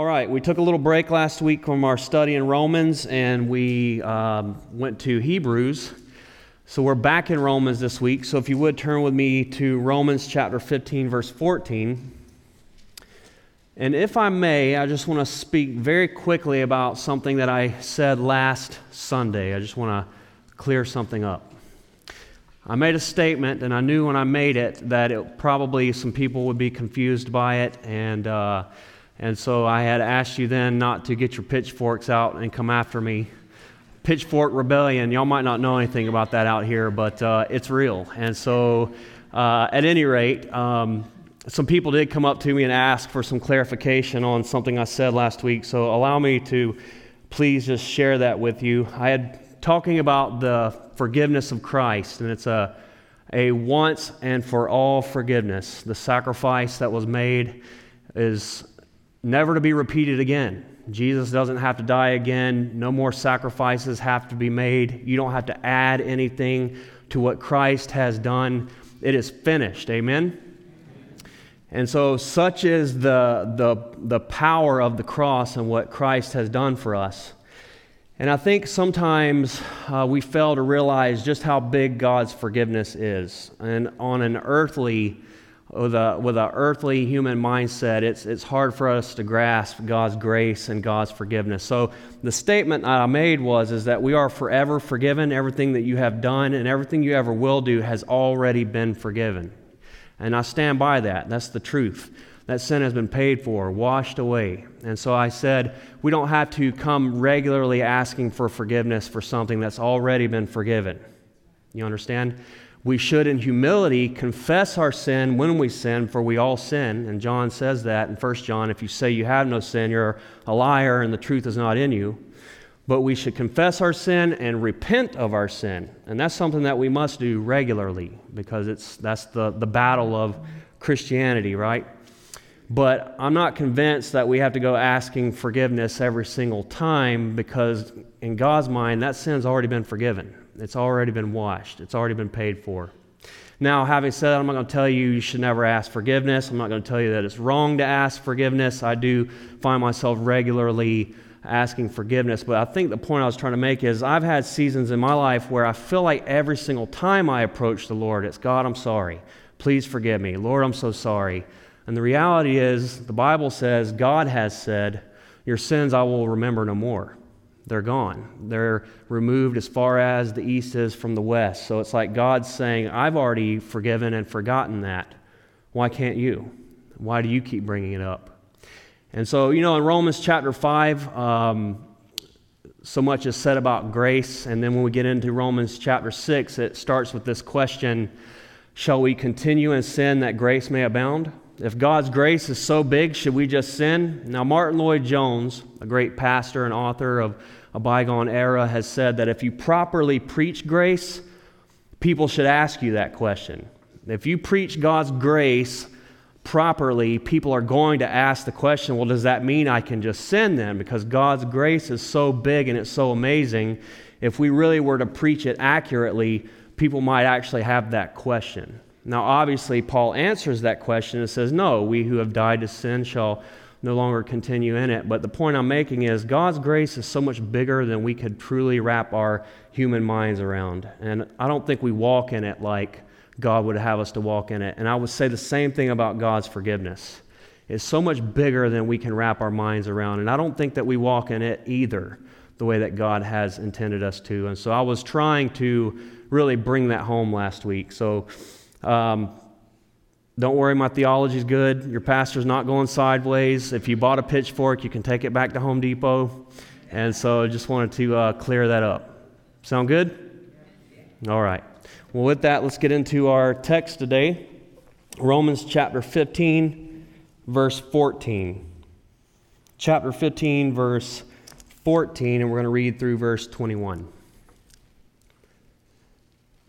All right, we took a little break last week from our study in Romans and we um, went to Hebrews. So we're back in Romans this week. So if you would turn with me to Romans chapter 15, verse 14. And if I may, I just want to speak very quickly about something that I said last Sunday. I just want to clear something up. I made a statement, and I knew when I made it that it, probably some people would be confused by it, and uh, and so I had asked you then not to get your pitchforks out and come after me. Pitchfork rebellion, y'all might not know anything about that out here, but uh, it's real. And so, uh, at any rate, um, some people did come up to me and ask for some clarification on something I said last week. So, allow me to please just share that with you. I had talking about the forgiveness of Christ, and it's a, a once and for all forgiveness. The sacrifice that was made is never to be repeated again. Jesus doesn't have to die again. No more sacrifices have to be made. You don't have to add anything to what Christ has done. It is finished. Amen? And so, such is the, the, the power of the cross and what Christ has done for us. And I think sometimes uh, we fail to realize just how big God's forgiveness is. And on an earthly with a, with an earthly human mindset, it's, it's hard for us to grasp God's grace and God's forgiveness. So the statement I made was is that we are forever forgiven. Everything that you have done and everything you ever will do has already been forgiven. And I stand by that. That's the truth. That sin has been paid for, washed away. And so I said, we don't have to come regularly asking for forgiveness for something that's already been forgiven. You understand? We should, in humility, confess our sin when we sin, for we all sin. And John says that in 1 John if you say you have no sin, you're a liar and the truth is not in you. But we should confess our sin and repent of our sin. And that's something that we must do regularly because it's, that's the, the battle of Christianity, right? But I'm not convinced that we have to go asking forgiveness every single time because, in God's mind, that sin's already been forgiven. It's already been washed, it's already been paid for. Now, having said that, I'm not going to tell you you should never ask forgiveness. I'm not going to tell you that it's wrong to ask forgiveness. I do find myself regularly asking forgiveness. But I think the point I was trying to make is I've had seasons in my life where I feel like every single time I approach the Lord, it's God, I'm sorry. Please forgive me. Lord, I'm so sorry. And the reality is, the Bible says, God has said, Your sins I will remember no more they're gone. They're removed as far as the east is from the west. So it's like God's saying, I've already forgiven and forgotten that. Why can't you? Why do you keep bringing it up? And so, you know, in Romans chapter 5, um, so much is said about grace. And then when we get into Romans chapter 6, it starts with this question Shall we continue in sin that grace may abound? If God's grace is so big, should we just sin? Now, Martyn Lloyd-Jones, a great pastor and author of a bygone era, has said that if you properly preach grace, people should ask you that question. If you preach God's grace properly, people are going to ask the question well, does that mean I can just sin then? Because God's grace is so big and it's so amazing. If we really were to preach it accurately, people might actually have that question. Now, obviously, Paul answers that question and says, No, we who have died to sin shall no longer continue in it. But the point I'm making is God's grace is so much bigger than we could truly wrap our human minds around. And I don't think we walk in it like God would have us to walk in it. And I would say the same thing about God's forgiveness. It's so much bigger than we can wrap our minds around. And I don't think that we walk in it either the way that God has intended us to. And so I was trying to really bring that home last week. So, um, don't worry, my theology is good. Your pastor's not going sideways. If you bought a pitchfork, you can take it back to Home Depot. And so I just wanted to uh, clear that up. Sound good? All right. Well, with that, let's get into our text today Romans chapter 15, verse 14. Chapter 15, verse 14, and we're going to read through verse 21.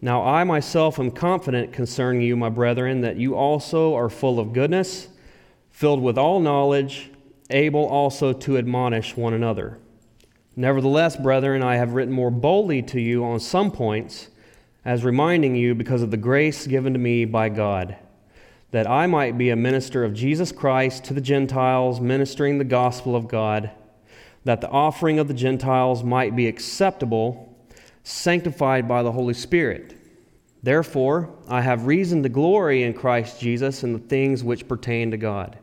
Now I myself am confident concerning you, my brethren, that you also are full of goodness, filled with all knowledge, able also to admonish one another. Nevertheless, brethren, I have written more boldly to you on some points, as reminding you because of the grace given to me by God, that I might be a minister of Jesus Christ to the Gentiles, ministering the gospel of God, that the offering of the Gentiles might be acceptable, sanctified by the Holy Spirit. Therefore, I have reason to glory in Christ Jesus in the things which pertain to God.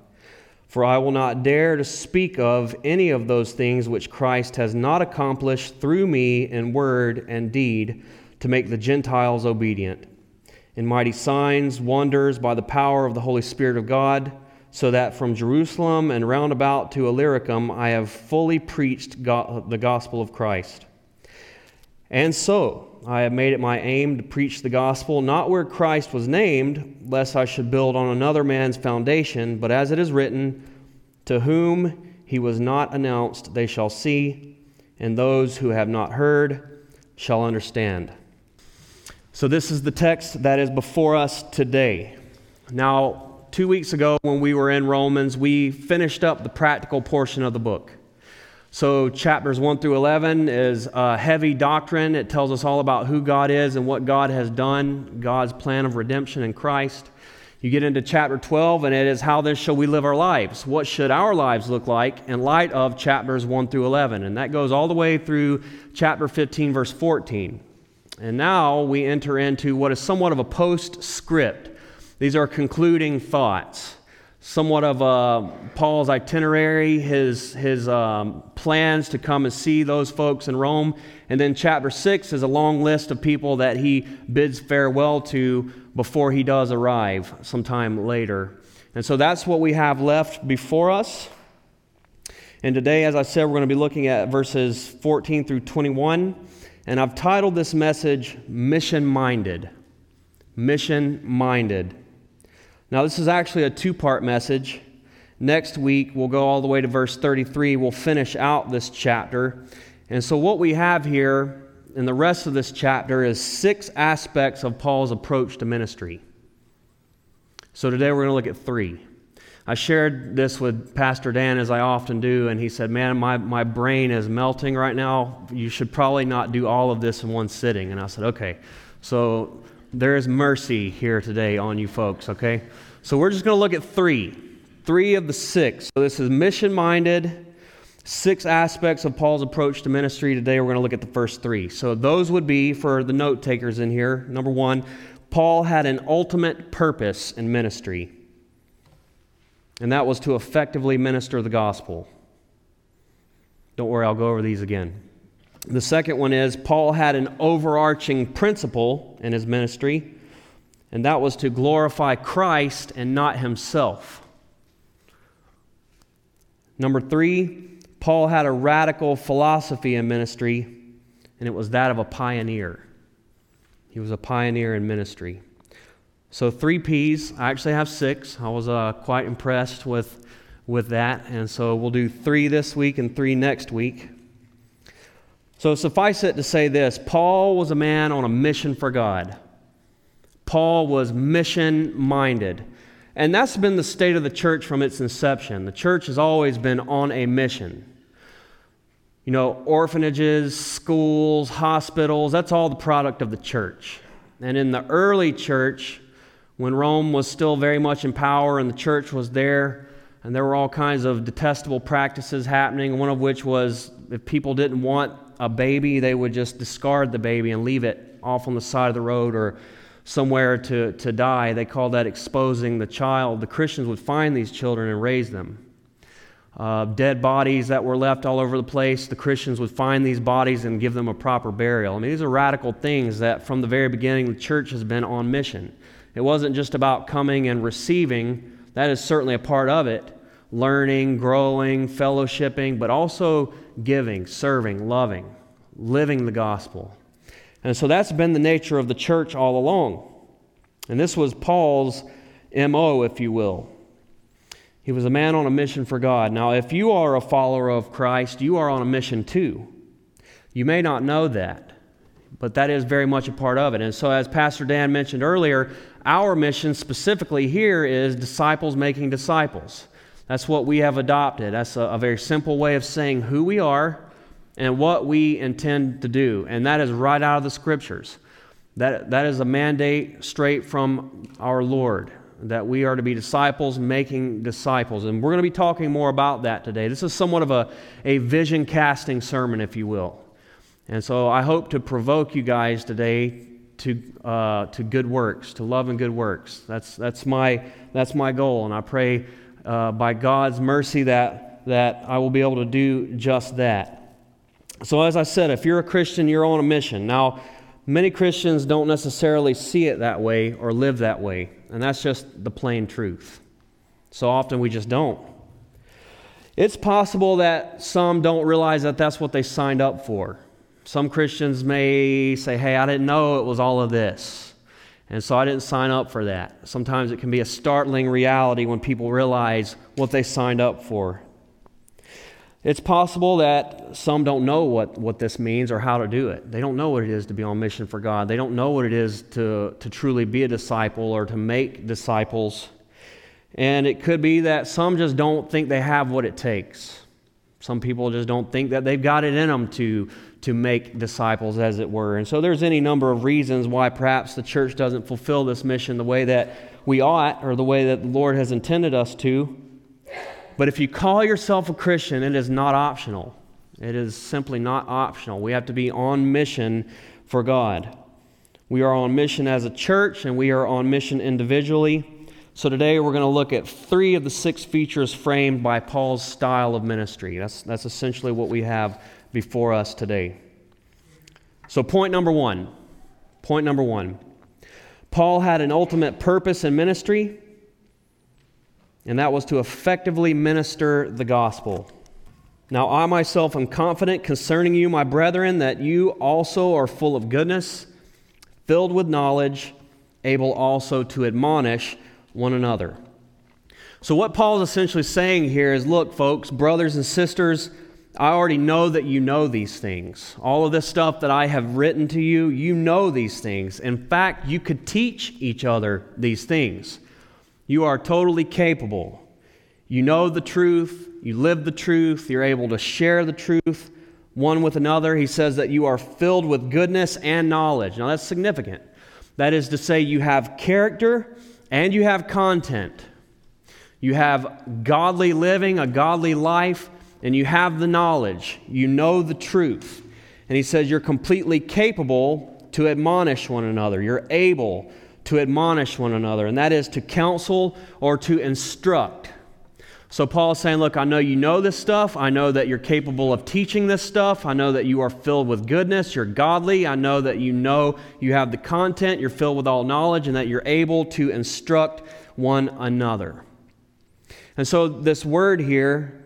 For I will not dare to speak of any of those things which Christ has not accomplished through me in word and deed to make the Gentiles obedient in mighty signs, wonders by the power of the Holy Spirit of God, so that from Jerusalem and round about to Illyricum I have fully preached the gospel of Christ. And so I have made it my aim to preach the gospel not where Christ was named, lest I should build on another man's foundation, but as it is written, To whom he was not announced, they shall see, and those who have not heard shall understand. So, this is the text that is before us today. Now, two weeks ago, when we were in Romans, we finished up the practical portion of the book. So, chapters 1 through 11 is a heavy doctrine. It tells us all about who God is and what God has done, God's plan of redemption in Christ. You get into chapter 12, and it is how then shall we live our lives? What should our lives look like in light of chapters 1 through 11? And that goes all the way through chapter 15, verse 14. And now we enter into what is somewhat of a postscript. These are concluding thoughts, somewhat of uh, Paul's itinerary, his, his um, plans to come and see those folks in Rome. And then chapter 6 is a long list of people that he bids farewell to before he does arrive sometime later. And so that's what we have left before us. And today, as I said, we're going to be looking at verses 14 through 21. And I've titled this message Mission Minded. Mission Minded. Now, this is actually a two part message. Next week, we'll go all the way to verse 33. We'll finish out this chapter. And so, what we have here in the rest of this chapter is six aspects of Paul's approach to ministry. So, today we're going to look at three. I shared this with Pastor Dan as I often do, and he said, Man, my, my brain is melting right now. You should probably not do all of this in one sitting. And I said, Okay. So there is mercy here today on you folks, okay? So we're just going to look at three. Three of the six. So this is mission minded, six aspects of Paul's approach to ministry. Today we're going to look at the first three. So those would be, for the note takers in here, number one, Paul had an ultimate purpose in ministry and that was to effectively minister the gospel. Don't worry, I'll go over these again. The second one is Paul had an overarching principle in his ministry, and that was to glorify Christ and not himself. Number three, Paul had a radical philosophy in ministry, and it was that of a pioneer. He was a pioneer in ministry. So three P's. I actually have six. I was uh, quite impressed with, with that. And so we'll do three this week and three next week. So suffice it to say this Paul was a man on a mission for God. Paul was mission minded. And that's been the state of the church from its inception. The church has always been on a mission. You know, orphanages, schools, hospitals, that's all the product of the church. And in the early church, when Rome was still very much in power and the church was there, and there were all kinds of detestable practices happening, one of which was if people didn't want a baby, they would just discard the baby and leave it off on the side of the road or somewhere to, to die. They called that exposing the child. The Christians would find these children and raise them. Uh, dead bodies that were left all over the place, the Christians would find these bodies and give them a proper burial. I mean, these are radical things that from the very beginning the church has been on mission. It wasn't just about coming and receiving, that is certainly a part of it learning, growing, fellowshipping, but also giving, serving, loving, living the gospel. And so that's been the nature of the church all along. And this was Paul's MO, if you will. He was a man on a mission for God. Now, if you are a follower of Christ, you are on a mission too. You may not know that, but that is very much a part of it. And so, as Pastor Dan mentioned earlier, our mission specifically here is disciples making disciples. That's what we have adopted. That's a, a, very simple way of saying who we are and what we intend to do. And that is right out of the scriptures. That, that is a mandate straight from our Lord. that we are to be disciples making disciples. And we're going to be talking more about that today. This is somewhat of a, a vision casting sermon, if you will. And so I hope to provoke you guys today to, uh, to good works, to love and good works. That's, that's, my, that's my goal. And I pray uh, by God's mercy that, that I will be able to do just that. So, as I said, if you're a Christian, you're on a mission. Now, many Christians don't necessarily see it that way or live that way, and that's just the plain truth. So often we just don't. It's possible that some don't realize that that's what they signed up for. Some Christians may say, Hey, I didn't know it was all of this. And so I didn't sign up for that. Sometimes it can be a startling reality when people realize what they signed up for. It's possible that some don't know what, what this means or how to do it. They don't know what it is to be on mission for God. They don't know what it is to, to truly be a disciple or to make disciples. And it could be that some just don't think they have what it takes. Some people just don't think that they've got it in them to, to make disciples, as it were. And so there's any number of reasons why perhaps the church doesn't fulfill this mission the way that we ought or the way that the Lord has intended us to. But if you call yourself a Christian, it is not optional. It is simply not optional. We have to be on mission for God. We are on mission as a church and we are on mission individually. So today we're going to look at three of the six features framed by Paul's style of ministry. That's, that's essentially what we have before us today. So, point number one. Point number one. Paul had an ultimate purpose in ministry, and that was to effectively minister the gospel. Now, I myself am confident concerning you, my brethren, that you also are full of goodness, filled with knowledge, able also to admonish one another. So, what Paul is essentially saying here is look, folks, brothers and sisters, I already know that you know these things. All of this stuff that I have written to you, you know these things. In fact, you could teach each other these things. You are totally capable. You know the truth, you live the truth, you're able to share the truth one with another. He says that you are filled with goodness and knowledge. Now, that's significant. That is to say, you have character and you have content. You have godly living, a godly life, and you have the knowledge. You know the truth. And he says you're completely capable to admonish one another. You're able to admonish one another, and that is to counsel or to instruct. So Paul is saying, Look, I know you know this stuff. I know that you're capable of teaching this stuff. I know that you are filled with goodness. You're godly. I know that you know you have the content. You're filled with all knowledge, and that you're able to instruct one another. And so, this word here,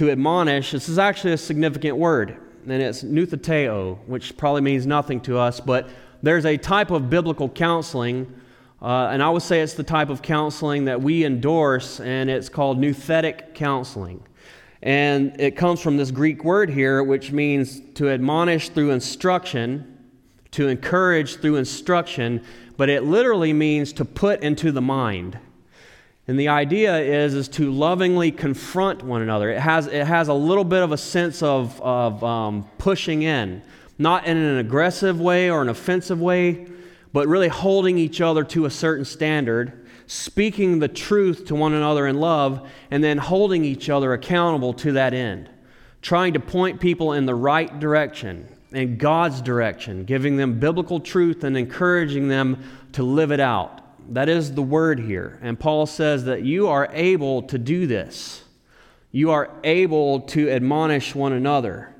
to admonish, this is actually a significant word, and it's noutheteo, which probably means nothing to us, but there's a type of biblical counseling uh, and I would say it's the type of counseling that we endorse, and it's called nouthetic counseling. And it comes from this Greek word here, which means to admonish through instruction, to encourage through instruction, but it literally means to put into the mind. And the idea is, is to lovingly confront one another. It has, it has a little bit of a sense of, of um, pushing in, not in an aggressive way or an offensive way, but really holding each other to a certain standard, speaking the truth to one another in love, and then holding each other accountable to that end. Trying to point people in the right direction, in God's direction, giving them biblical truth and encouraging them to live it out. That is the word here. And Paul says that you are able to do this. You are able to admonish one another.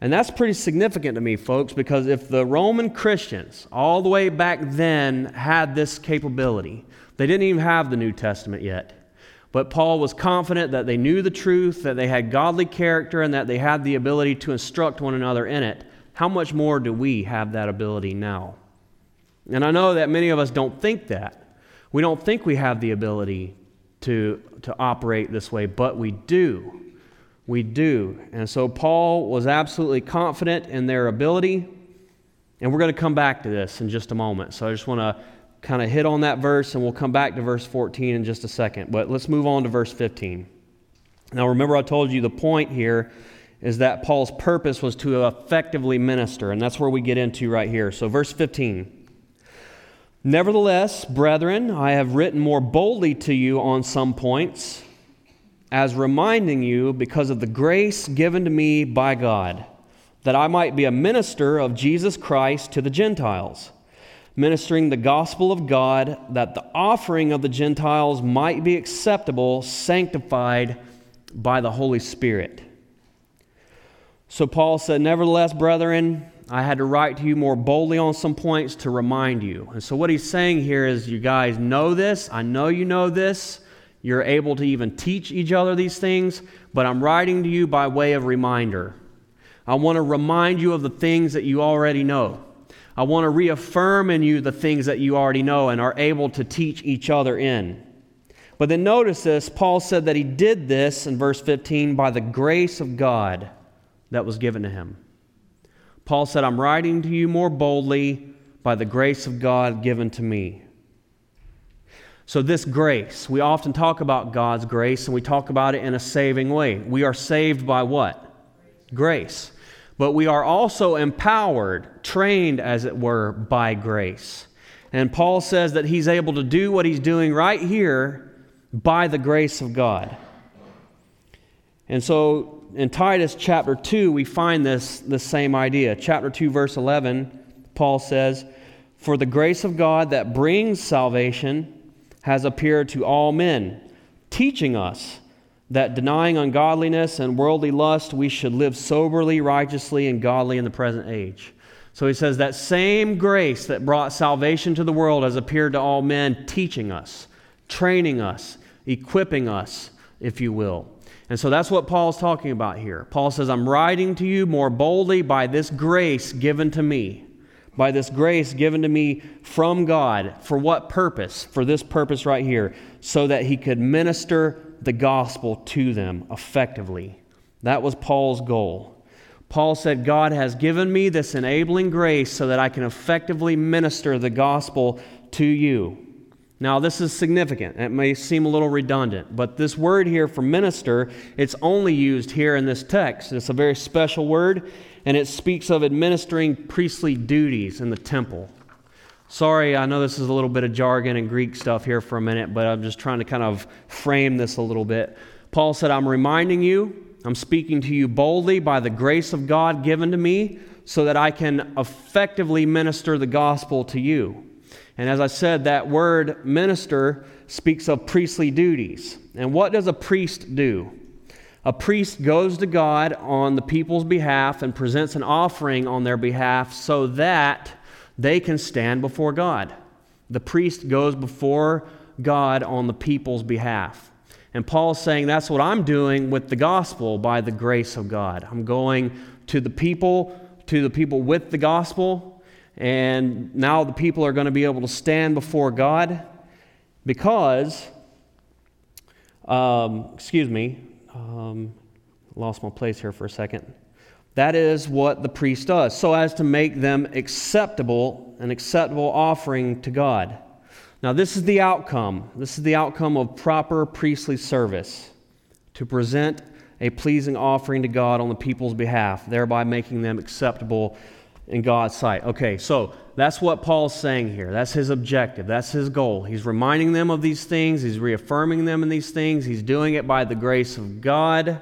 And that's pretty significant to me, folks, because if the Roman Christians, all the way back then, had this capability, they didn't even have the New Testament yet. But Paul was confident that they knew the truth, that they had godly character, and that they had the ability to instruct one another in it. How much more do we have that ability now? And I know that many of us don't think that. We don't think we have the ability to, to operate this way, but we do we do. And so Paul was absolutely confident in their ability. And we're going to come back to this in just a moment. So I just want to kind of hit on that verse, and we'll come back to verse 14 in just a second. But let's move on to verse 15. Now, remember, I told you the point here is that Paul's purpose was to effectively minister, and that's where we get into right here. So, verse 15. Nevertheless, brethren, I have written more boldly to you on some points, as reminding you, because of the grace given to me by God, that I might be a minister of Jesus Christ to the Gentiles, ministering the gospel of God, that the offering of the Gentiles might be acceptable, sanctified by the Holy Spirit. So Paul said, Nevertheless, brethren, I had to write to you more boldly on some points to remind you. And so, what he's saying here is, you guys know this. I know you know this. You're able to even teach each other these things, but I'm writing to you by way of reminder. I want to remind you of the things that you already know. I want to reaffirm in you the things that you already know and are able to teach each other in. But then notice this Paul said that he did this in verse 15 by the grace of God that was given to him. Paul said, I'm writing to you more boldly by the grace of God given to me. So, this grace, we often talk about God's grace and we talk about it in a saving way. We are saved by what? Grace. But we are also empowered, trained, as it were, by grace. And Paul says that he's able to do what he's doing right here by the grace of God. And so in Titus chapter 2, we find this, the same idea. Chapter 2, verse 11, Paul says, For the grace of God that brings salvation has appeared to all men, teaching us that denying ungodliness and worldly lust, we should live soberly, righteously, and godly in the present age. So he says that same grace that brought salvation to the world has appeared to all men, teaching us, training us, equipping us, if you will. And so that's what Paul's talking about here. Paul says, I'm writing to you more boldly by this grace given to me. By this grace given to me from God. For what purpose? For this purpose right here. So that he could minister the gospel to them effectively. That was Paul's goal. Paul said, God has given me this enabling grace so that I can effectively minister the gospel to you. Now, this is significant. It may seem a little redundant, but this word here for minister, it's only used here in this text. It's a very special word, and it speaks of administering priestly duties in the temple. Sorry, I know this is a little bit of jargon and Greek stuff here for a minute, but I'm just trying to kind of frame this a little bit. Paul said, I'm reminding you, I'm speaking to you boldly by the grace of God given to me so that I can effectively minister the gospel to you. And as I said, that word minister speaks of priestly duties. And what does a priest do? A priest goes to God on the people's behalf and presents an offering on their behalf so that they can stand before God. The priest goes before God on the people's behalf. And Paul's saying that's what I'm doing with the gospel by the grace of God. I'm going to the people, to the people with the gospel, and now the people are going to be able to stand before God because, um, excuse me, um, lost my place here for a second. That is what the priest does, so as to make them acceptable, an acceptable offering to God. Now, this is the outcome. This is the outcome of proper priestly service to present a pleasing offering to God on the people's behalf, thereby making them acceptable in God's sight. Okay, so that's what Paul's saying here. That's his objective. That's his goal. He's reminding them of these things, he's reaffirming them in these things. He's doing it by the grace of God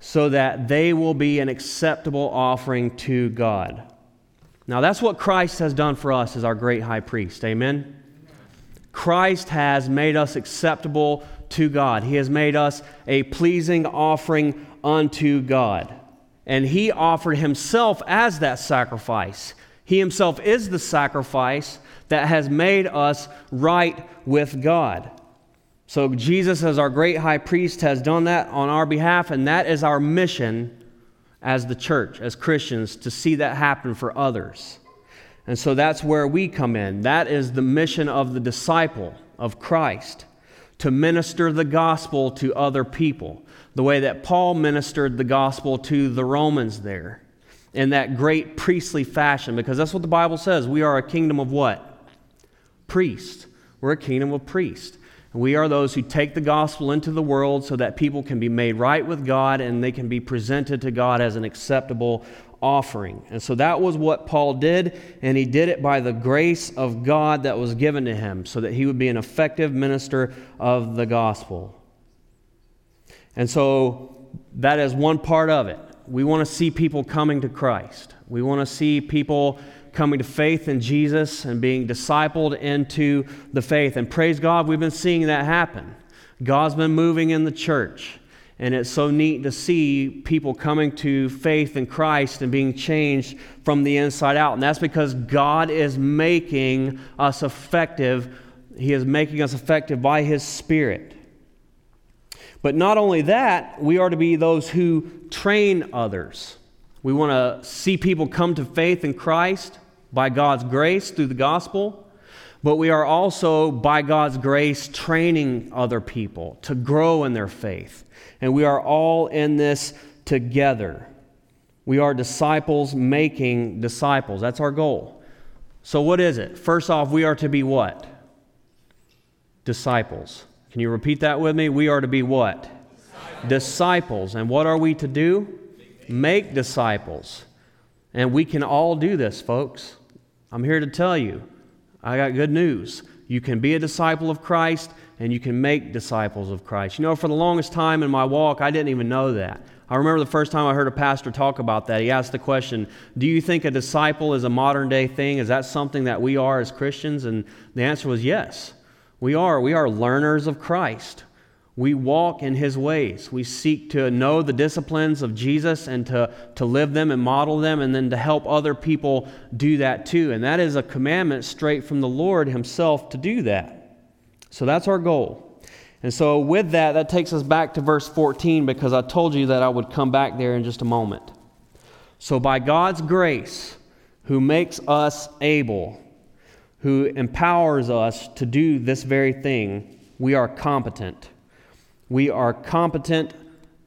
so that they will be an acceptable offering to God. Now, that's what Christ has done for us as our great high priest. Amen? Christ has made us acceptable to God. He has made us a pleasing offering unto God and he offered himself as that sacrifice. He himself is the sacrifice that has made us right with God. So, Jesus, as our great high priest, has done that on our behalf, and that is our mission as the church, as Christians, to see that happen for others. And so that's where we come in. That is the mission of the disciple of Christ to minister the gospel to other people the way that Paul ministered the gospel to the Romans there in that great priestly fashion, because that's what the Bible says. We are a kingdom of what? Priests. We're a kingdom of priests. We are those who take the gospel into the world so that people can be made right with God and they can be presented to God as an acceptable offering. And so that was what Paul did, and he did it by the grace of God that was given to him so that he would be an effective minister of the gospel. And so that is one part of it. We want to see people coming to Christ. We want to see people coming to faith in Jesus and being discipled into the faith. And praise God, we've been seeing that happen. God's been moving in the church. And it's so neat to see people coming to faith in Christ and being changed from the inside out. And that's because God is making us effective. He is making us effective by His Spirit. But not only that, we are to be those who train others. We want to see people come to faith in Christ by God's grace through the gospel, but we are also, by God's grace, training other people to grow in their faith. And we are all in this together. We are disciples making disciples. That's our goal. So, what is it? First off, we are to be what? Disciples. Can you repeat that with me? We are to be what? Disciples. disciples. And what are we to do? Make disciples. And we can all do this, folks. I'm here to tell you, I got good news. You can be a disciple of Christ and you can make disciples of Christ. You know, for the longest time in my walk, I didn't even know that. I remember the first time I heard a pastor talk about that. He asked the question, Do you think a disciple is a modern day thing? Is that something that we are as Christians? And the answer was yes. We are. We are learners of Christ. We walk in his ways. We seek to know the disciplines of Jesus and to, to live them and model them, and then to help other people do that too. And that is a commandment straight from the Lord himself to do that. So that's our goal. And so, with that, that takes us back to verse 14 because I told you that I would come back there in just a moment. So, by God's grace, who makes us able, who empowers us to do this very thing, we are competent. We are competent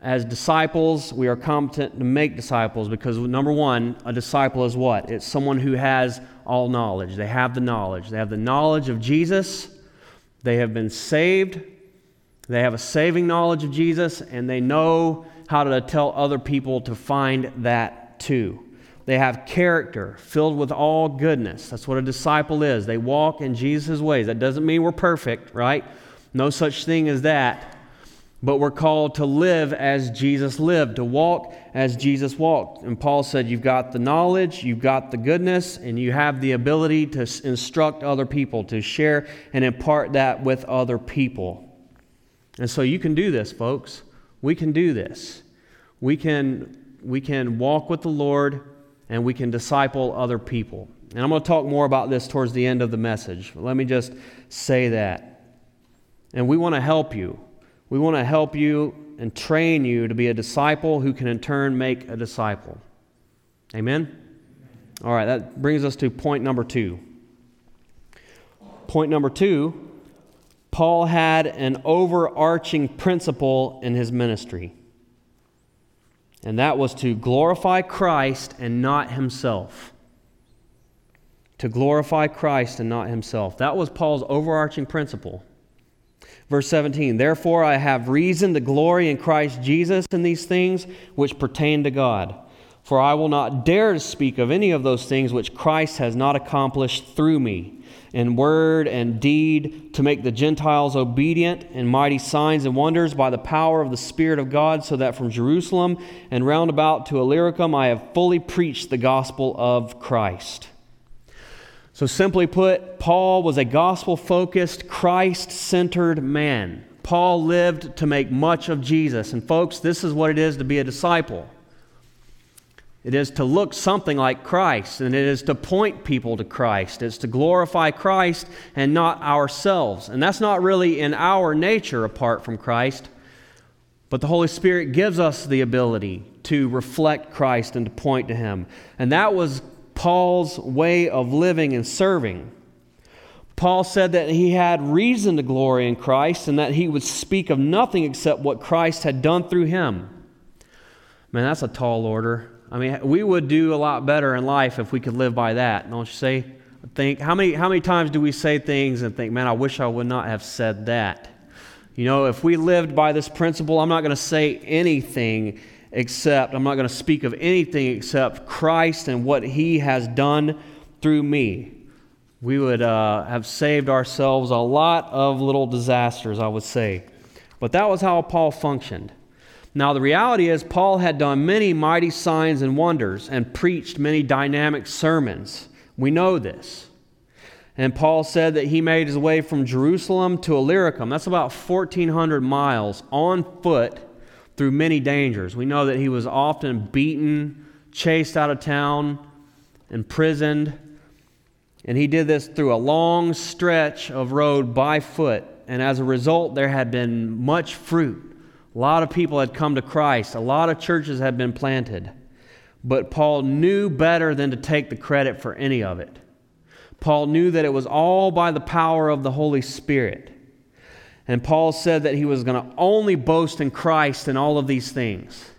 as disciples. We are competent to make disciples because, number one, a disciple is what? It's someone who has all knowledge. They have the knowledge. They have the knowledge of Jesus. They have been saved. They have a saving knowledge of Jesus, and they know how to tell other people to find that too. They have character filled with all goodness. That's what a disciple is. They walk in Jesus' ways. That doesn't mean we're perfect, right? No such thing as that but we're called to live as Jesus lived, to walk as Jesus walked. And Paul said, You've got the knowledge, you've got the goodness, and you have the ability to instruct other people, to share and impart that with other people. And so you can do this, folks. We can do this. We can, we can walk with the Lord and we can disciple other people. And I'm going to talk more about this towards the end of the message. Let me just say that. And we want to help you. We want to help you and train you to be a disciple who can in turn make a disciple. Amen? All right, that brings us to point number two. Point number two Paul had an overarching principle in his ministry, and that was to glorify Christ and not himself. To glorify Christ and not himself. That was Paul's overarching principle. Verse 17, therefore I have reason to glory in Christ Jesus in these things which pertain to God. For I will not dare to speak of any of those things which Christ has not accomplished through me, in word and deed, to make the Gentiles obedient in mighty signs and wonders by the power of the Spirit of God, so that from Jerusalem and round about to Illyricum I have fully preached the gospel of Christ. So, simply put, Paul was a gospel focused, Christ centered man. Paul lived to make much of Jesus. And, folks, this is what it is to be a disciple it is to look something like Christ, and it is to point people to Christ. It's to glorify Christ and not ourselves. And that's not really in our nature apart from Christ, but the Holy Spirit gives us the ability to reflect Christ and to point to Him. And that was Paul's way of living and serving. Paul said that he had reason to glory in Christ and that he would speak of nothing except what Christ had done through him. Man, that's a tall order. I mean, we would do a lot better in life if we could live by that, don't you say? Think how many how many times do we say things and think, "Man, I wish I would not have said that." You know, if we lived by this principle, I'm not going to say anything except, I'm not going to speak of anything except Christ and what He has done through me. We would uh, have saved ourselves a lot of little disasters, I would say. But that was how Paul functioned. Now, the reality is, Paul had done many mighty signs and wonders and preached many dynamic sermons. We know this. And Paul said that he made his way from Jerusalem to Illyricum. That's about 1,400 miles on foot through many dangers. We know that he was often beaten, chased out of town, imprisoned. And he did this through a long stretch of road by foot. And as a result, there had been much fruit. A lot of people had come to Christ, a lot of churches had been planted. But Paul knew better than to take the credit for any of it. Paul knew that it was all by the power of the Holy Spirit. And Paul said that he was going to only boast in Christ in all of these things.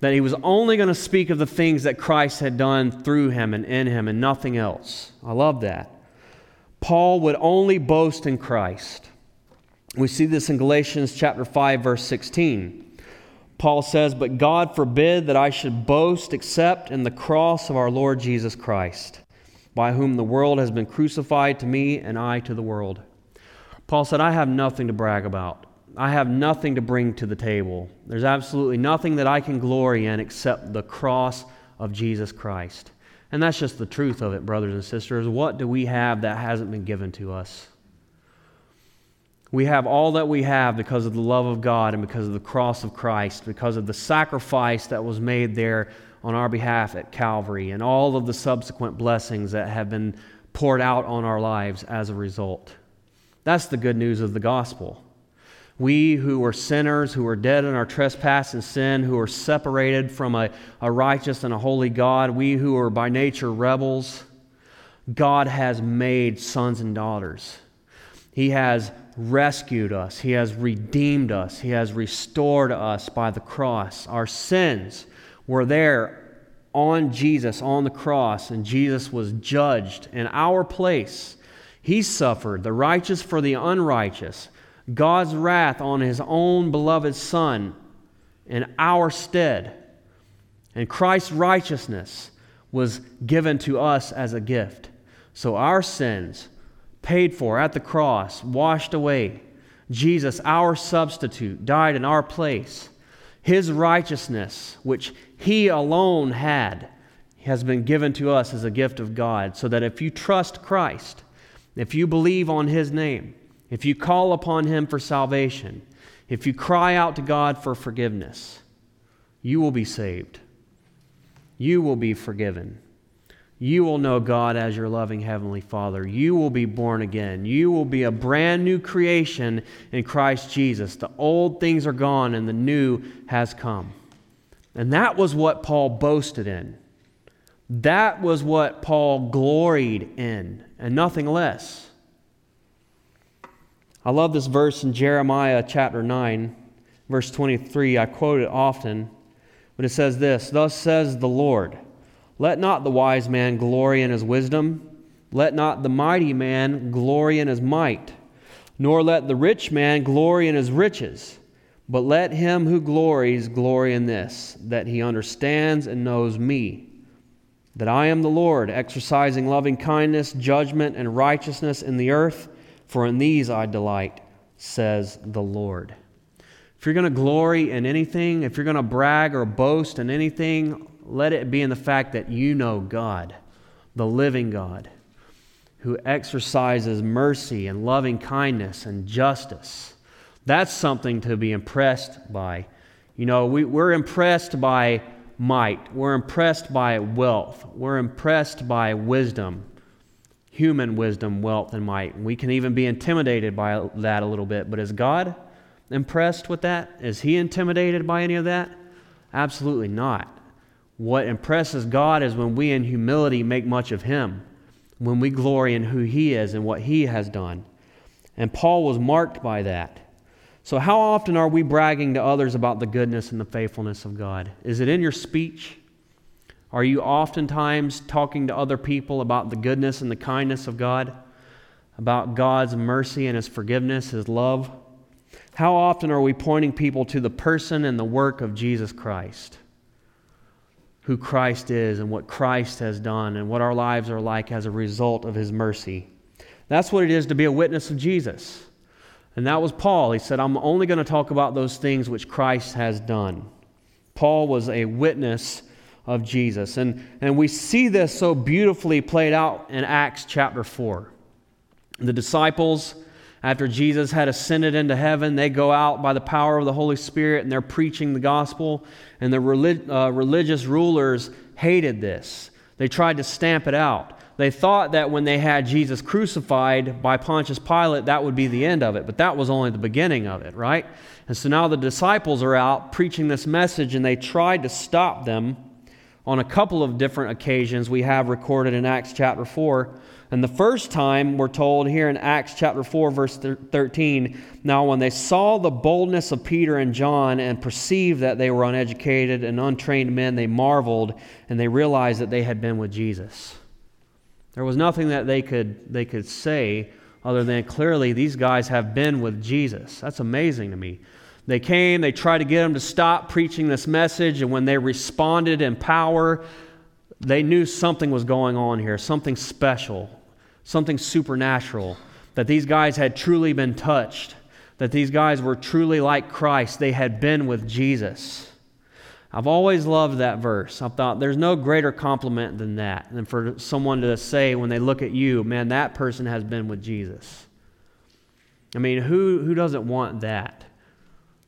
That he was only going to speak of the things that Christ had done through him and in him and nothing else. I love that. Paul would only boast in Christ. We see this in Galatians chapter 5 verse 16. Paul says, "But God forbid that I should boast except in the cross of our Lord Jesus Christ." by whom the world has been crucified to me and I to the world. Paul said, I have nothing to brag about. I have nothing to bring to the table. There's absolutely nothing that I can glory in except the cross of Jesus Christ. And that's just the truth of it, brothers and sisters. What do we have that hasn't been given to us? We have all that we have because of the love of God and because of the cross of Christ, because of the sacrifice that was made there on our behalf at Calvary and all of the subsequent blessings that have been poured out on our lives as a result. That's the good news of the gospel. We who were sinners, who were dead in our trespass and sin, who were separated from a, a righteous and a holy God, we who are by nature rebels, God has made sons and daughters. He has rescued us, He has redeemed us, He has restored us by the cross. Our sins were there on Jesus on the cross, and Jesus was judged in our place. He suffered, the righteous for the unrighteous, God's wrath on his own beloved Son in our stead. And Christ's righteousness was given to us as a gift. So our sins, paid for at the cross, washed away. Jesus, our substitute, died in our place. His righteousness, which He alone had, has been given to us as a gift of God, so that if you trust Christ, if you believe on His name, if you call upon Him for salvation, if you cry out to God for forgiveness, you will be saved. You will be forgiven. You will know God as your loving Heavenly Father. You will be born again. You will be a brand new creation in Christ Jesus. The old things are gone and the new has come. And that was what Paul boasted in. That was what Paul gloried in, and nothing less. I love this verse in Jeremiah chapter 9, verse 23. I quote it often, but it says this Thus says the Lord. Let not the wise man glory in his wisdom, let not the mighty man glory in his might, nor let the rich man glory in his riches, but let him who glories glory in this, that he understands and knows me, that I am the Lord, exercising loving kindness, judgment, and righteousness in the earth, for in these I delight, says the Lord. If you're going to glory in anything, if you're going to brag or boast in anything, let it be in the fact that you know God, the living God, who exercises mercy and loving kindness and justice. That's something to be impressed by. You know, we, we're impressed by might, we're impressed by wealth, we're impressed by wisdom, human wisdom, wealth, and might. We can even be intimidated by that a little bit. But is God impressed with that? Is He intimidated by any of that? Absolutely not. What impresses God is when we in humility make much of Him, when we glory in who He is and what He has done. And Paul was marked by that. So, how often are we bragging to others about the goodness and the faithfulness of God? Is it in your speech? Are you oftentimes talking to other people about the goodness and the kindness of God? About God's mercy and His forgiveness, His love? How often are we pointing people to the person and the work of Jesus Christ? Who Christ is and what Christ has done and what our lives are like as a result of his mercy. That's what it is to be a witness of Jesus. And that was Paul. He said, I'm only going to talk about those things which Christ has done. Paul was a witness of Jesus. And, and we see this so beautifully played out in Acts chapter 4. The disciples, after Jesus had ascended into heaven, they go out by the power of the Holy Spirit and they're preaching the gospel. And the relig- uh, religious rulers hated this, they tried to stamp it out they thought that when they had Jesus crucified by Pontius Pilate, that would be the end of it, but that was only the beginning of it, right? And so now the disciples are out preaching this message, and they tried to stop them on a couple of different occasions we have recorded in Acts chapter 4. And the first time, we're told here in Acts chapter 4, verse 13 Now, when they saw the boldness of Peter and John and perceived that they were uneducated and untrained men, they marveled and they realized that they had been with Jesus. There was nothing that they could, they could say other than clearly these guys have been with Jesus. That's amazing to me. They came, they tried to get them to stop preaching this message, and when they responded in power, they knew something was going on here, something special, something supernatural, that these guys had truly been touched, that these guys were truly like Christ. They had been with Jesus. I've always loved that verse. I thought there's no greater compliment than that, than for someone to say when they look at you, man, that person has been with Jesus. I mean, who, who doesn't want that?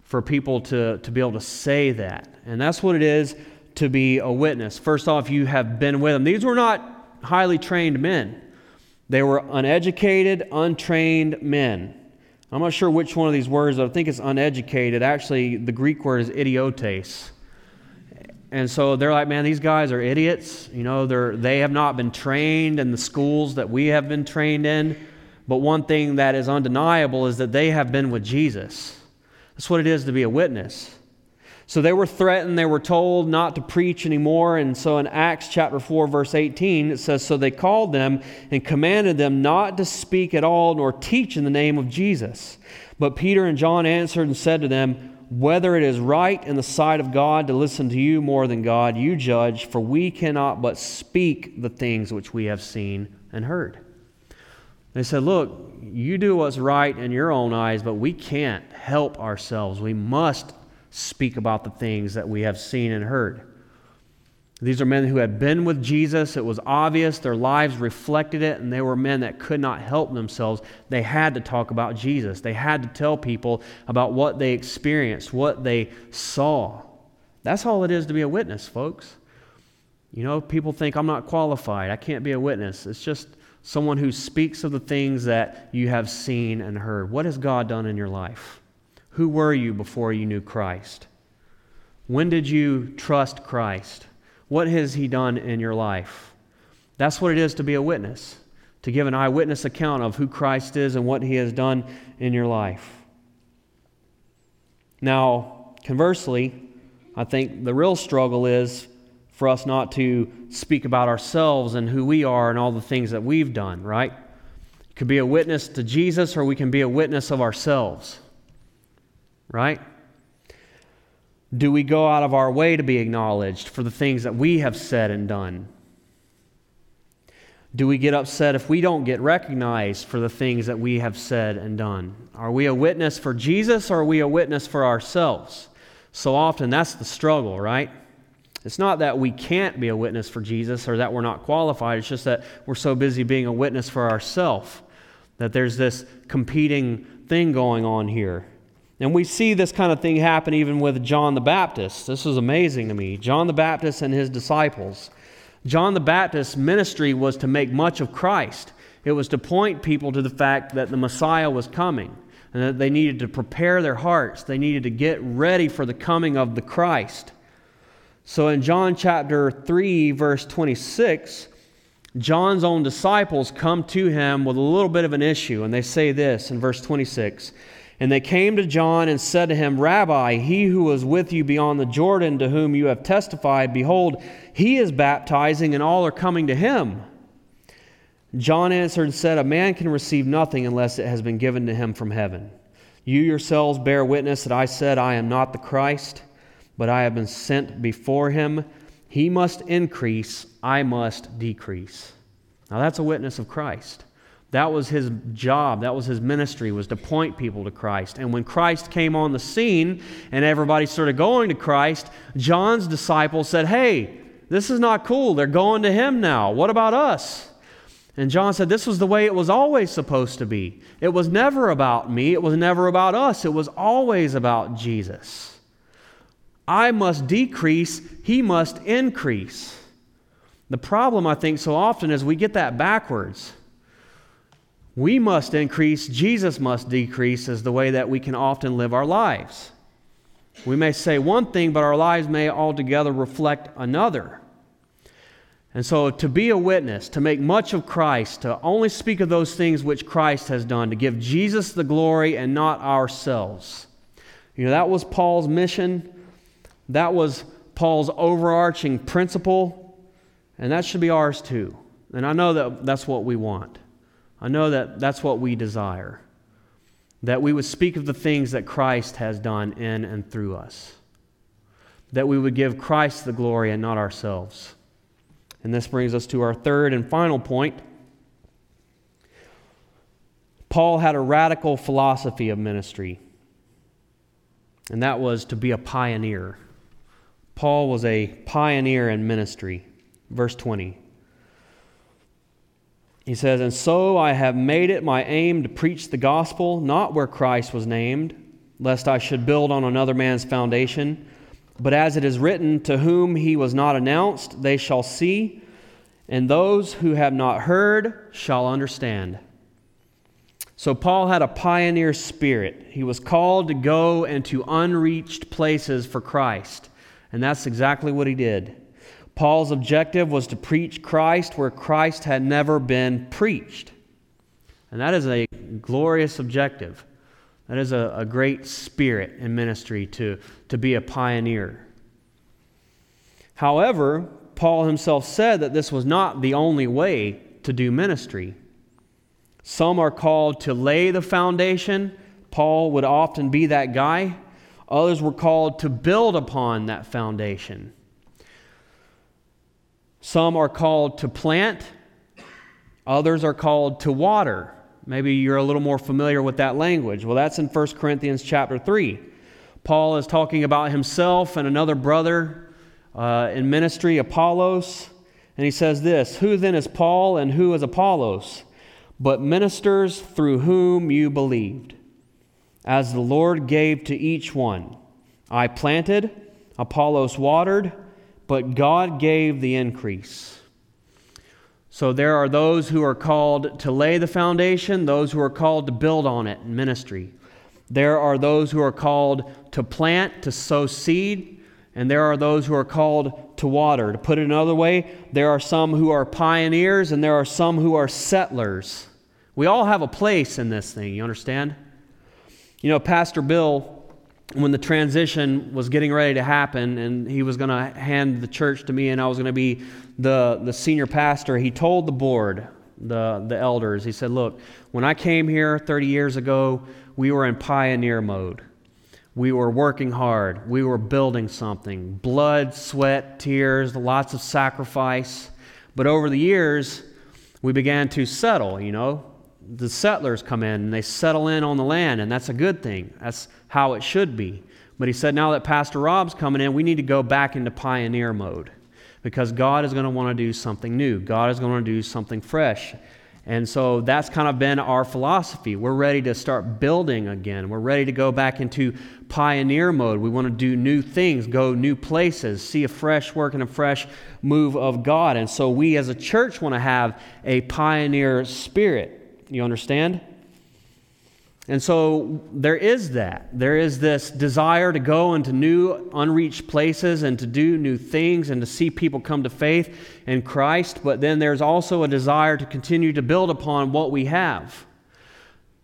For people to, to be able to say that. And that's what it is to be a witness. First off, you have been with them. These were not highly trained men, they were uneducated, untrained men. I'm not sure which one of these words, I think it's uneducated. Actually, the Greek word is idiotes and so they're like, man, these guys are idiots. You know, they're, they have not been trained in the schools that we have been trained in. But one thing that is undeniable is that they have been with Jesus. That's what it is to be a witness. So they were threatened, they were told not to preach anymore. And so in Acts chapter 4, verse 18, it says, So they called them and commanded them not to speak at all nor teach in the name of Jesus. But Peter and John answered and said to them, whether it is right in the sight of God to listen to you more than God, you judge, for we cannot but speak the things which we have seen and heard. They said, Look, you do what's right in your own eyes, but we can't help ourselves. We must speak about the things that we have seen and heard. These are men who had been with Jesus. It was obvious. Their lives reflected it, and they were men that could not help themselves. They had to talk about Jesus. They had to tell people about what they experienced, what they saw. That's all it is to be a witness, folks. You know, people think I'm not qualified. I can't be a witness. It's just someone who speaks of the things that you have seen and heard. What has God done in your life? Who were you before you knew Christ? When did you trust Christ? What has He done in your life? That's what it is to be a witness, to give an eyewitness account of who Christ is and what He has done in your life. Now, conversely, I think the real struggle is for us not to speak about ourselves and who we are and all the things that we've done, right? It could be a witness to Jesus or we can be a witness of ourselves, right? Do we go out of our way to be acknowledged for the things that we have said and done? Do we get upset if we don't get recognized for the things that we have said and done? Are we a witness for Jesus or are we a witness for ourselves? So often that's the struggle, right? It's not that we can't be a witness for Jesus or that we're not qualified. It's just that we're so busy being a witness for ourselves that there's this competing thing going on here. And we see this kind of thing happen even with John the Baptist. This is amazing to me. John the Baptist and his disciples. John the Baptist's ministry was to make much of Christ, it was to point people to the fact that the Messiah was coming and that they needed to prepare their hearts. They needed to get ready for the coming of the Christ. So in John chapter 3, verse 26, John's own disciples come to him with a little bit of an issue, and they say this in verse 26 and they came to John and said to him, Rabbi, he who was with you beyond the Jordan, to whom you have testified, behold, he is baptizing, and all are coming to him. John answered and said, A man can receive nothing unless it has been given to him from heaven. You yourselves bear witness that I said, I am not the Christ, but I have been sent before him. He must increase, I must decrease. Now that's a witness of Christ. That was his job, that was his ministry, was to point people to Christ. And when Christ came on the scene and everybody started going to Christ, John's disciples said, Hey, this is not cool. They're going to him now. What about us? And John said, This was the way it was always supposed to be. It was never about me, it was never about us, it was always about Jesus. I must decrease, he must increase. The problem, I think, so often is we get that backwards. We must increase, Jesus must decrease, is the way that we can often live our lives. We may say one thing, but our lives may altogether reflect another. And so, to be a witness, to make much of Christ, to only speak of those things which Christ has done, to give Jesus the glory and not ourselves. You know, that was Paul's mission. That was Paul's overarching principle. And that should be ours too. And I know that that's what we want. I know that that's what we desire. That we would speak of the things that Christ has done in and through us. That we would give Christ the glory and not ourselves. And this brings us to our third and final point. Paul had a radical philosophy of ministry, and that was to be a pioneer. Paul was a pioneer in ministry. Verse 20. He says, And so I have made it my aim to preach the gospel, not where Christ was named, lest I should build on another man's foundation. But as it is written, To whom he was not announced, they shall see, and those who have not heard shall understand. So Paul had a pioneer spirit. He was called to go into unreached places for Christ. And that's exactly what he did. Paul's objective was to preach Christ where Christ had never been preached. And that is a glorious objective. That is a, a great spirit in ministry to, to be a pioneer. However, Paul himself said that this was not the only way to do ministry. Some are called to lay the foundation. Paul would often be that guy. Others were called to build upon that foundation. Some are called to plant, others are called to water. Maybe you're a little more familiar with that language. Well, that's in 1 Corinthians chapter 3. Paul is talking about himself and another brother uh, in ministry, Apollos. And he says this Who then is Paul and who is Apollos? But ministers through whom you believed, as the Lord gave to each one. I planted, Apollos watered but God gave the increase. So there are those who are called to lay the foundation, those who are called to build on it in ministry. There are those who are called to plant, to sow seed, and there are those who are called to water. To put it another way, there are some who are pioneers and there are some who are settlers. We all have a place in this thing, you understand? You know, Pastor Bill when the transition was getting ready to happen and he was going to hand the church to me and I was going to be the, the senior pastor, he told the board, the, the elders, he said, Look, when I came here 30 years ago, we were in pioneer mode. We were working hard. We were building something. Blood, sweat, tears, lots of sacrifice. But over the years, we began to settle, you know. The settlers come in and they settle in on the land, and that's a good thing. That's how it should be. But he said, now that Pastor Rob's coming in, we need to go back into pioneer mode because God is going to want to do something new. God is going to do something fresh. And so that's kind of been our philosophy. We're ready to start building again. We're ready to go back into pioneer mode. We want to do new things, go new places, see a fresh work and a fresh move of God. And so we as a church want to have a pioneer spirit. You understand? And so there is that. There is this desire to go into new, unreached places and to do new things and to see people come to faith in Christ. But then there's also a desire to continue to build upon what we have.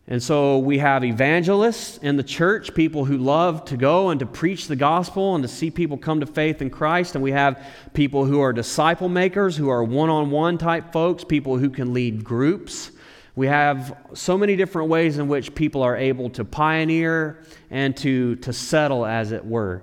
And so we have evangelists in the church, people who love to go and to preach the gospel and to see people come to faith in Christ. And we have people who are disciple makers, who are one on one type folks, people who can lead groups. We have so many different ways in which people are able to pioneer and to, to settle, as it were.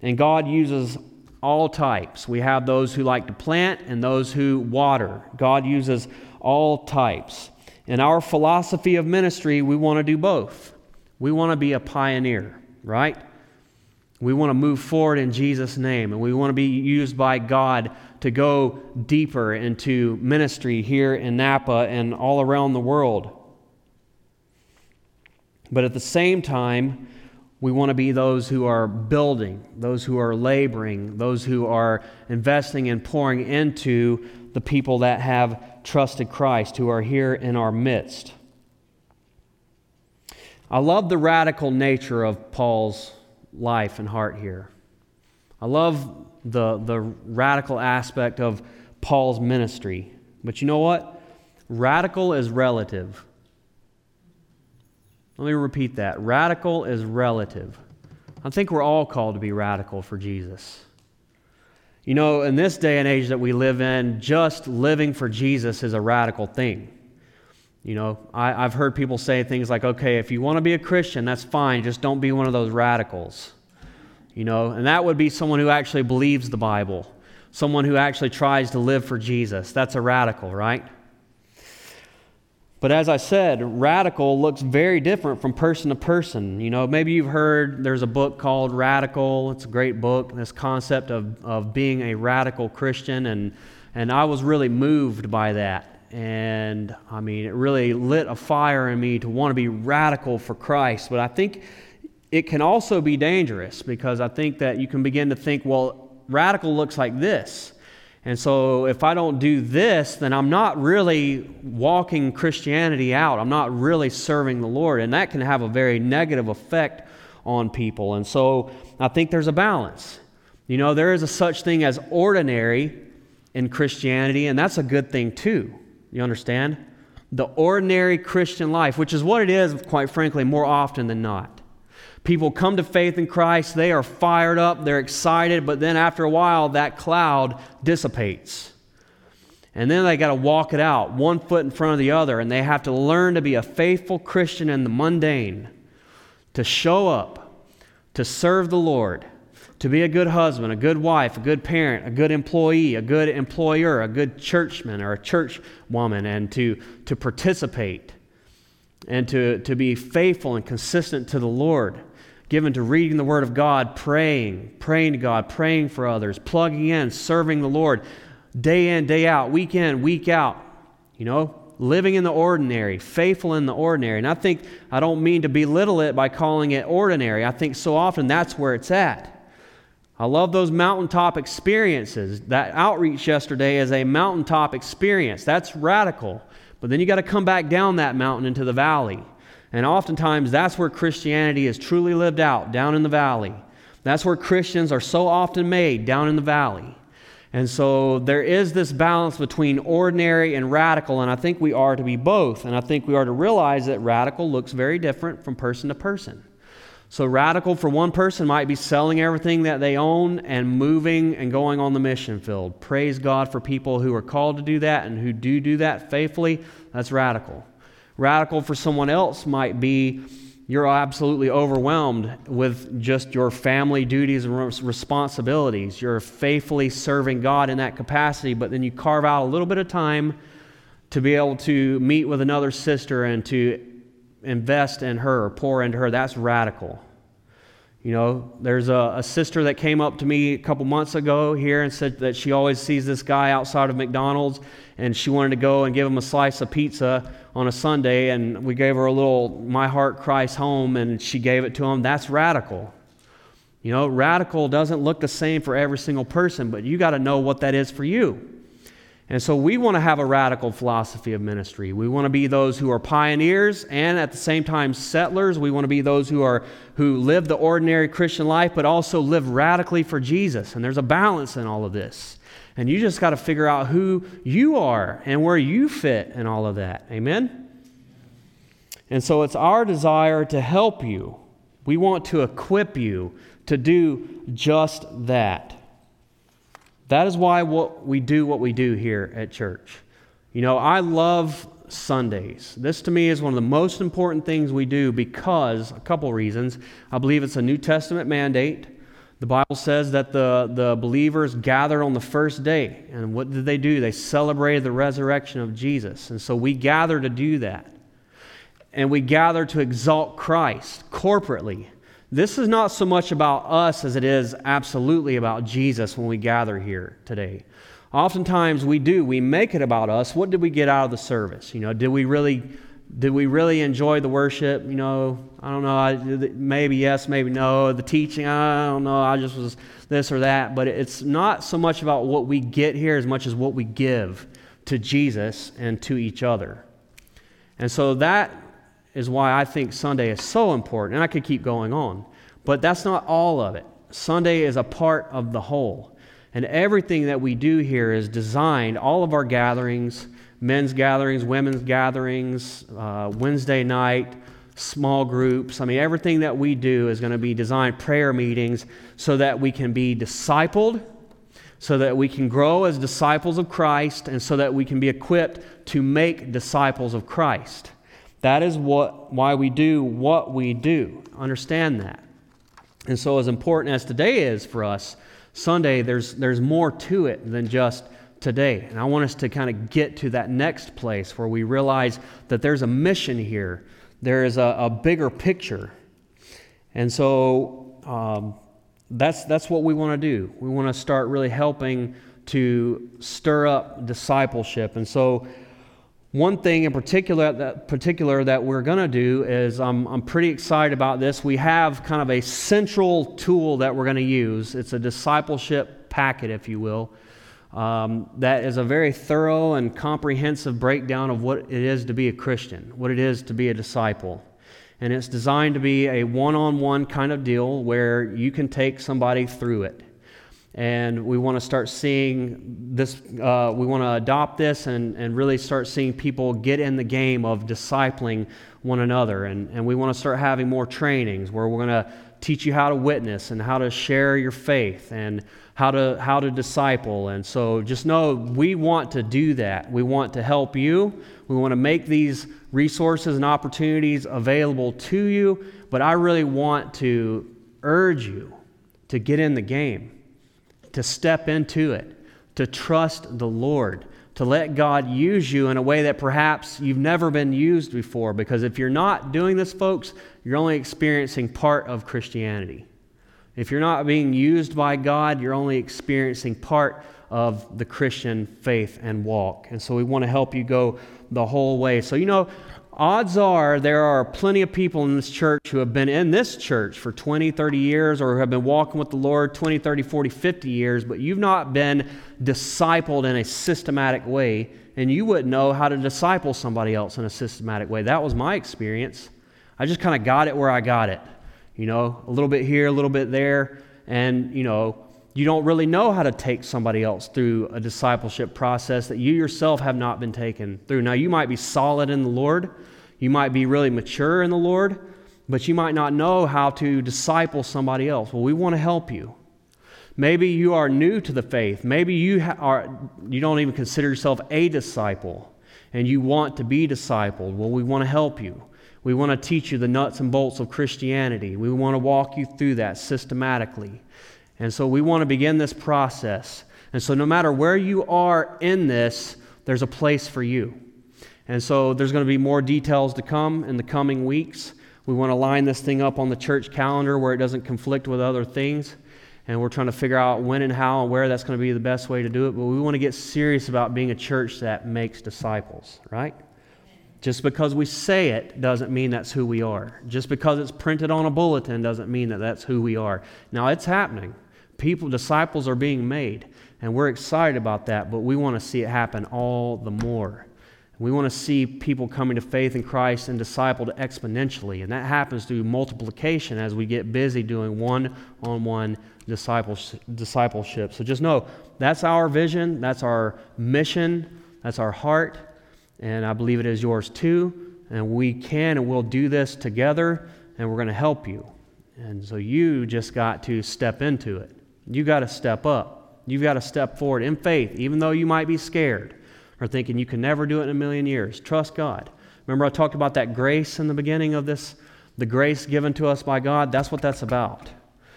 And God uses all types. We have those who like to plant and those who water. God uses all types. In our philosophy of ministry, we want to do both. We want to be a pioneer, right? We want to move forward in Jesus' name, and we want to be used by God to go deeper into ministry here in Napa and all around the world. But at the same time, we want to be those who are building, those who are laboring, those who are investing and pouring into the people that have trusted Christ, who are here in our midst. I love the radical nature of Paul's life and heart here. I love the, the radical aspect of Paul's ministry. But you know what? Radical is relative. Let me repeat that. Radical is relative. I think we're all called to be radical for Jesus. You know, in this day and age that we live in, just living for Jesus is a radical thing. You know, I, have heard people say things like, okay, if you want to be a Christian, that's fine, just don't be one of those radicals. You know, and that would be someone who actually believes the Bible, someone who actually tries to live for Jesus. That's a radical, right? But as I said, radical looks very different from person to person. You know, maybe you've heard there's a book called Radical. It's a great book, this concept of, of being a radical Christian. And, and I was really moved by that. And I mean, it really lit a fire in me to want to be radical for Christ. But I think it can also be dangerous because I think that you can begin to think, well, radical looks like this. And so if I don't do this, then I'm not really walking Christianity out. I'm not really serving the Lord. And that can have a very negative effect on people. And so I think there's a balance. You know, there is a such thing as ordinary in Christianity, and that's a good thing too. You understand? The ordinary Christian life, which is what it is, quite frankly, more often than not. People come to faith in Christ, they are fired up, they're excited, but then after a while, that cloud dissipates. And then they got to walk it out, one foot in front of the other, and they have to learn to be a faithful Christian in the mundane, to show up, to serve the Lord, to be a good husband, a good wife, a good parent, a good employee, a good employer, a good churchman or a church woman, and to, to participate and to, to be faithful and consistent to the Lord, given to reading the Word of God, praying, praying to God, praying for others, plugging in, serving the Lord day in, day out, week in, week out. You know, living in the ordinary, faithful in the ordinary. And I think I don't mean to belittle it by calling it ordinary. I think so often that's where it's at. I love those mountaintop experiences. That outreach yesterday is a mountaintop experience. That's radical. But then you got to come back down that mountain into the valley. And oftentimes that's where Christianity is truly lived out, down in the valley. That's where Christians are so often made, down in the valley. And so there is this balance between ordinary and radical, and I think we are to be both. And I think we are to realize that radical looks very different from person to person. So, radical for one person might be selling everything that they own and moving and going on the mission field. Praise God for people who are called to do that and who do do that faithfully. That's radical. Radical for someone else might be you're absolutely overwhelmed with just your family duties and responsibilities. You're faithfully serving God in that capacity, but then you carve out a little bit of time to be able to meet with another sister and to invest in her pour into her. That's radical. You know, there's a, a, sister that came up to me a couple months ago here and said that she always sees this guy outside of McDonald's and she wanted to go and give him a slice of pizza on a Sunday. And we gave her a little My Heart Christ Home and she gave it to him. That's radical. You know, radical doesn't look the same for every single person, but you got to know what that is for you. And so we want to have a radical philosophy of ministry. We want to be those who are pioneers and at the same time settlers. We want to be those who are who live the ordinary Christian life but also live radically for Jesus. And there's a balance in all of this. And you just got to figure out who you are and where you fit in all of that. Amen. And so it's our desire to help you. We want to equip you to do just that. That is why what we do what we do here at church. You know, I love Sundays. This to me is one of the most important things we do because, a couple reasons. I believe it's a New Testament mandate. The Bible says that the, the believers gathered on the first day. And what did they do? They celebrated the resurrection of Jesus. And so we gather to do that. And we gather to exalt Christ corporately. This is not so much about us as it is absolutely about Jesus when we gather here today. Oftentimes we do, we make it about us. What did we get out of the service? You know, did we really did we really enjoy the worship? You know, I don't know. Maybe yes, maybe no. The teaching, I don't know. I just was this or that. But it's not so much about what we get here as much as what we give to Jesus and to each other. And so that is why I think Sunday is so important. And I could keep going on. But that's not all of it. Sunday is a part of the whole. And everything that we do here is designed, all of our gatherings, men's gatherings, women's gatherings, uh, Wednesday night, small groups. I mean, everything that we do is going to be designed prayer meetings so that we can be discipled, so that we can grow as disciples of Christ, and so that we can be equipped to make disciples of Christ. That is what, why we do what we do. Understand that. And so, as important as today is for us, Sunday, there's, there's more to it than just today. And I want us to kind of get to that next place where we realize that there's a mission here, there is a, a bigger picture. And so um, that's, that's what we want to do. We want to start really helping to stir up discipleship. And so, one thing in particular that, particular that we're going to do is I'm, I'm pretty excited about this. We have kind of a central tool that we're going to use. It's a discipleship packet, if you will. Um, that is a very thorough and comprehensive breakdown of what it is to be a Christian, what it is to be a disciple. And it's designed to be a one on one kind of deal where you can take somebody through it. And we want to start seeing this, uh, we want to adopt this and, and really start seeing people get in the game of discipling one another. And, and we want to start having more trainings where we're going to teach you how to witness and how to share your faith and how to, how to disciple. And so just know we want to do that. We want to help you. We want to make these resources and opportunities available to you. But I really want to urge you to get in the game, to step into it, to trust the Lord, to let God use you in a way that perhaps you've never been used before. Because if you're not doing this, folks, you're only experiencing part of Christianity. If you're not being used by God, you're only experiencing part of the Christian faith and walk. And so we want to help you go the whole way. So, you know, odds are there are plenty of people in this church who have been in this church for 20, 30 years or who have been walking with the Lord 20, 30, 40, 50 years, but you've not been discipled in a systematic way, and you wouldn't know how to disciple somebody else in a systematic way. That was my experience. I just kind of got it where I got it. You know, a little bit here, a little bit there, and, you know, you don't really know how to take somebody else through a discipleship process that you yourself have not been taken through. Now, you might be solid in the Lord, you might be really mature in the Lord, but you might not know how to disciple somebody else. Well, we want to help you. Maybe you are new to the faith. Maybe you are you don't even consider yourself a disciple and you want to be discipled. Well, we want to help you. We want to teach you the nuts and bolts of Christianity. We want to walk you through that systematically. And so we want to begin this process. And so no matter where you are in this, there's a place for you. And so there's going to be more details to come in the coming weeks. We want to line this thing up on the church calendar where it doesn't conflict with other things. And we're trying to figure out when and how and where that's going to be the best way to do it. But we want to get serious about being a church that makes disciples, right? Just because we say it doesn't mean that's who we are. Just because it's printed on a bulletin doesn't mean that that's who we are. Now, it's happening. People, disciples are being made, and we're excited about that, but we want to see it happen all the more. We want to see people coming to faith in Christ and discipled exponentially, and that happens through multiplication as we get busy doing one on one discipleship. So just know that's our vision, that's our mission, that's our heart and I believe it is yours too. And we can and will do this together, and we're going to help you. And so you just got to step into it. You got to step up. You've got to step forward in faith, even though you might be scared. or thinking you can never do it in a million years. Trust God. Remember, I talked about that grace in the beginning of this? The grace given to us by God? That's what that's about.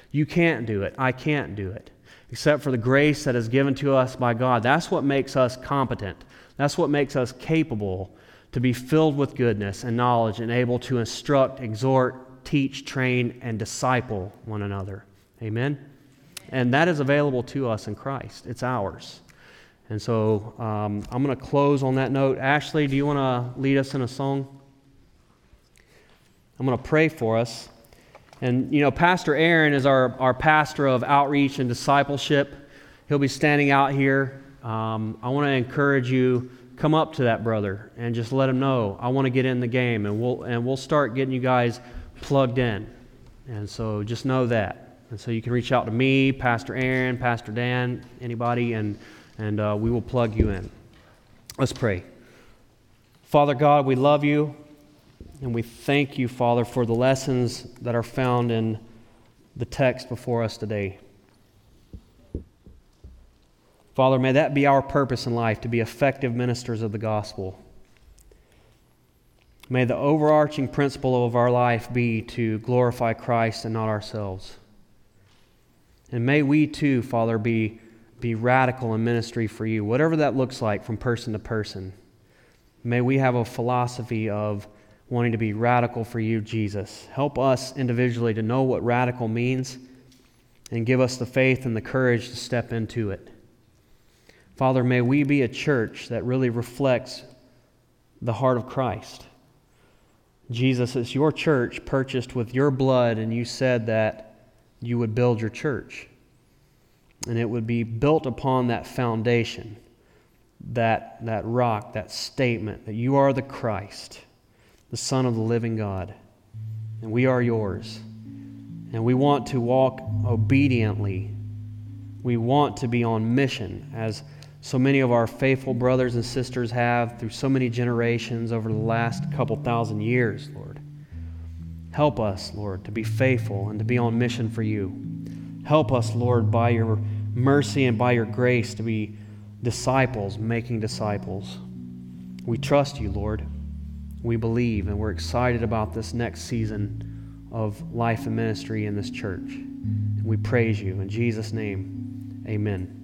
You can't do it. I can't do it. Except for the grace that is given to us by God. That's what makes us competent. That's what makes us capable to be filled with goodness and knowledge and able to instruct, exhort, teach, train, and disciple one another. Amen? And that is available to us in Christ. It's ours. And so um, I'm going to close on that note. Ashley, do you want to lead us in a song? I'm going to pray for us. And, you know, Pastor Aaron is our, our pastor of outreach and discipleship. He'll be standing out here. Um, I want to encourage you come up to that brother and just let him know I want to get in the game, and we'll and we'll start getting you guys plugged in. And so just know that. And so you can reach out to me, Pastor Aaron, Pastor Dan, anybody, and and uh, we will plug you in. Let's pray. Father God, we love you, and we thank you, Father, for the lessons that are found in the text before us today. Father, may that be our purpose in life to be effective ministers of the gospel. May the overarching principle of our life be to glorify Christ and not ourselves. And may we too, Father, be, be radical in ministry for you, whatever that looks like from person to person. May we have a philosophy of wanting to be radical for you, Jesus. Help us individually to know what radical means and give us the faith and the courage to step into it. Father, may we be a church that really reflects the heart of Christ. Jesus, it's your church purchased with your blood, and you said that you would build your church. And it would be built upon that foundation, that, that rock, that statement that you are the Christ, the Son of the living God, and we are yours. And we want to walk obediently. We want to be on mission as so many of our faithful brothers and sisters have through so many generations over the last couple thousand years, Lord. Help us, Lord, to be faithful and to be on mission for you. Help us, Lord, by your mercy and by your grace to be disciples, making disciples. We trust you, Lord. We believe, and we're excited about this next season of life and ministry in this church. We praise you. In Jesus' name, amen.